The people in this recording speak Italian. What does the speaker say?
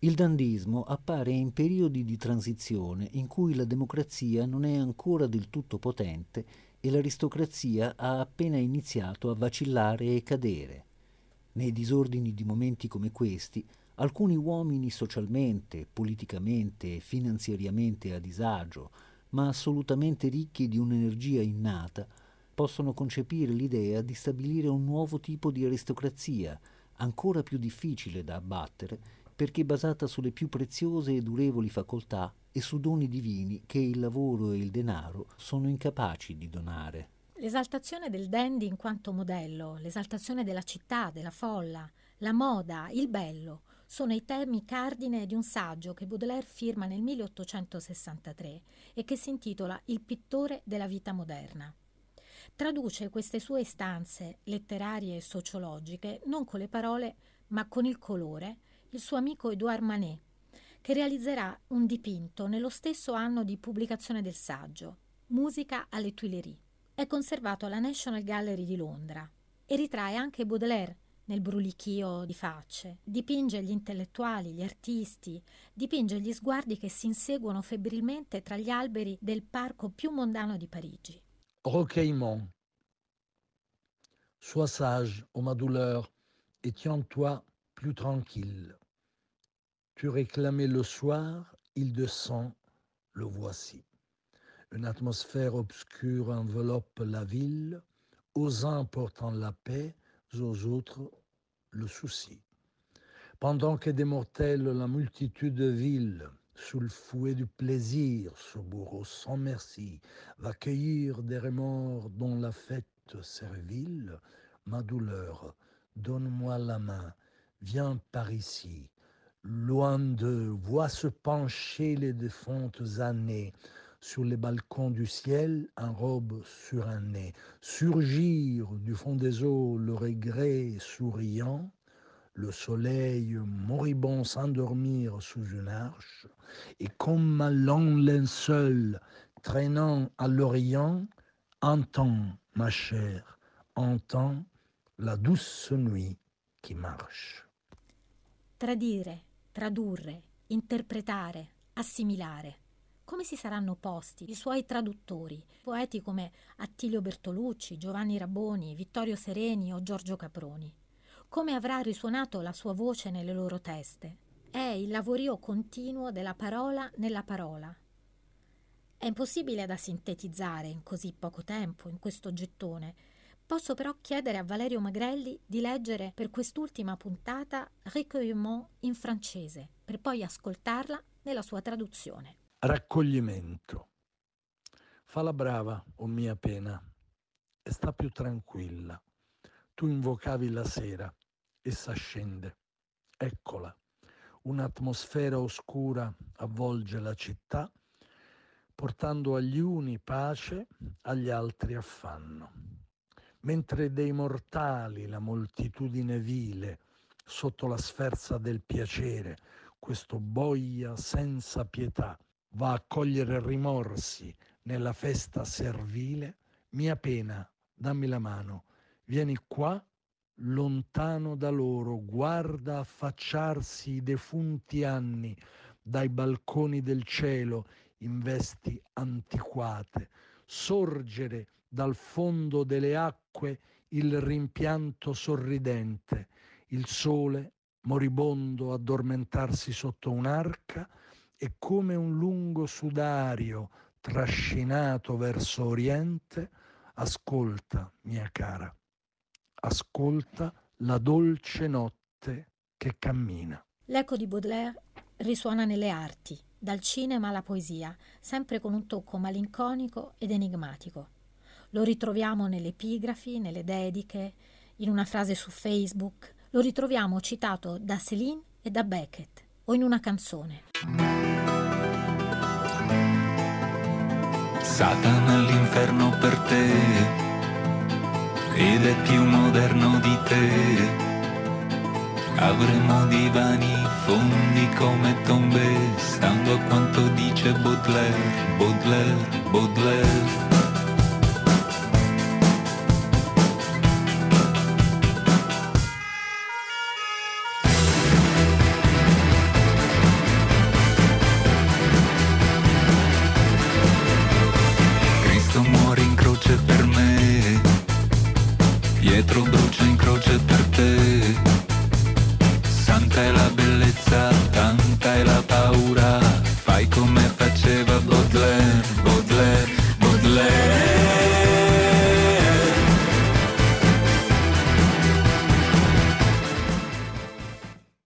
Il dandismo appare in periodi di transizione in cui la democrazia non è ancora del tutto potente e l'aristocrazia ha appena iniziato a vacillare e cadere. Nei disordini di momenti come questi, alcuni uomini socialmente, politicamente e finanziariamente a disagio, ma assolutamente ricchi di un'energia innata, possono concepire l'idea di stabilire un nuovo tipo di aristocrazia, ancora più difficile da abbattere, perché basata sulle più preziose e durevoli facoltà e su doni divini che il lavoro e il denaro sono incapaci di donare. L'esaltazione del dandy in quanto modello, l'esaltazione della città, della folla, la moda, il bello, sono i temi cardine di un saggio che Baudelaire firma nel 1863 e che si intitola Il pittore della vita moderna. Traduce queste sue istanze letterarie e sociologiche non con le parole ma con il colore il suo amico Edouard Manet, che realizzerà un dipinto nello stesso anno di pubblicazione del saggio, Musica alle Tuileries è conservato alla National Gallery di Londra e ritrae anche Baudelaire nel brulichio di facce. Dipinge gli intellettuali, gli artisti, dipinge gli sguardi che si inseguono febbrilmente tra gli alberi del parco più mondano di Parigi. Recueillement. Sois sage, ô ma douleur, et tiens-toi plus tranquille. Tu réclamais le soir, il descend, le voici. Une atmosphère obscure enveloppe la ville, aux uns portant la paix, aux autres le souci. Pendant que des mortels, la multitude de villes, sous le fouet du plaisir, ce bourreau sans merci, va cueillir des remords dont la fête servile, ma douleur, donne-moi la main, viens par ici. Loin de vois se pencher les défuntes années, sur les balcons du ciel, un robe sur un nez, surgir du fond des eaux le regret souriant, le soleil moribond s'endormir sous une arche, et comme un long linceul traînant à l'Orient, entends, ma chère, entends la douce nuit qui marche. Tradire, tradurre, interpretare, assimilare. come si saranno posti i suoi traduttori, poeti come Attilio Bertolucci, Giovanni Rabboni, Vittorio Sereni o Giorgio Caproni. Come avrà risuonato la sua voce nelle loro teste. È il lavorio continuo della parola nella parola. È impossibile da sintetizzare in così poco tempo, in questo gettone. Posso però chiedere a Valerio Magrelli di leggere per quest'ultima puntata Recueillement in francese, per poi ascoltarla nella sua traduzione. Raccoglimento. Fa la brava, o oh mia pena, e sta più tranquilla. Tu invocavi la sera, essa scende. Eccola. Un'atmosfera oscura avvolge la città, portando agli uni pace, agli altri affanno. Mentre dei mortali la moltitudine vile, sotto la sferza del piacere, questo boia senza pietà, va a cogliere rimorsi nella festa servile, mia pena, dammi la mano, vieni qua, lontano da loro, guarda affacciarsi i defunti anni dai balconi del cielo in vesti antiquate, sorgere dal fondo delle acque il rimpianto sorridente, il sole moribondo addormentarsi sotto un'arca, e come un lungo sudario trascinato verso oriente, ascolta, mia cara, ascolta la dolce notte che cammina. L'eco di Baudelaire risuona nelle arti, dal cinema alla poesia, sempre con un tocco malinconico ed enigmatico. Lo ritroviamo nelle epigrafi, nelle dediche, in una frase su Facebook, lo ritroviamo citato da Céline e da Beckett o in una canzone. Satana all'inferno per te ed è più moderno di te. Avremo divani fondi come tombe, stando a quanto dice Baudelaire, Baudelaire, Baudelaire. metrów bruczeń kroczę tak.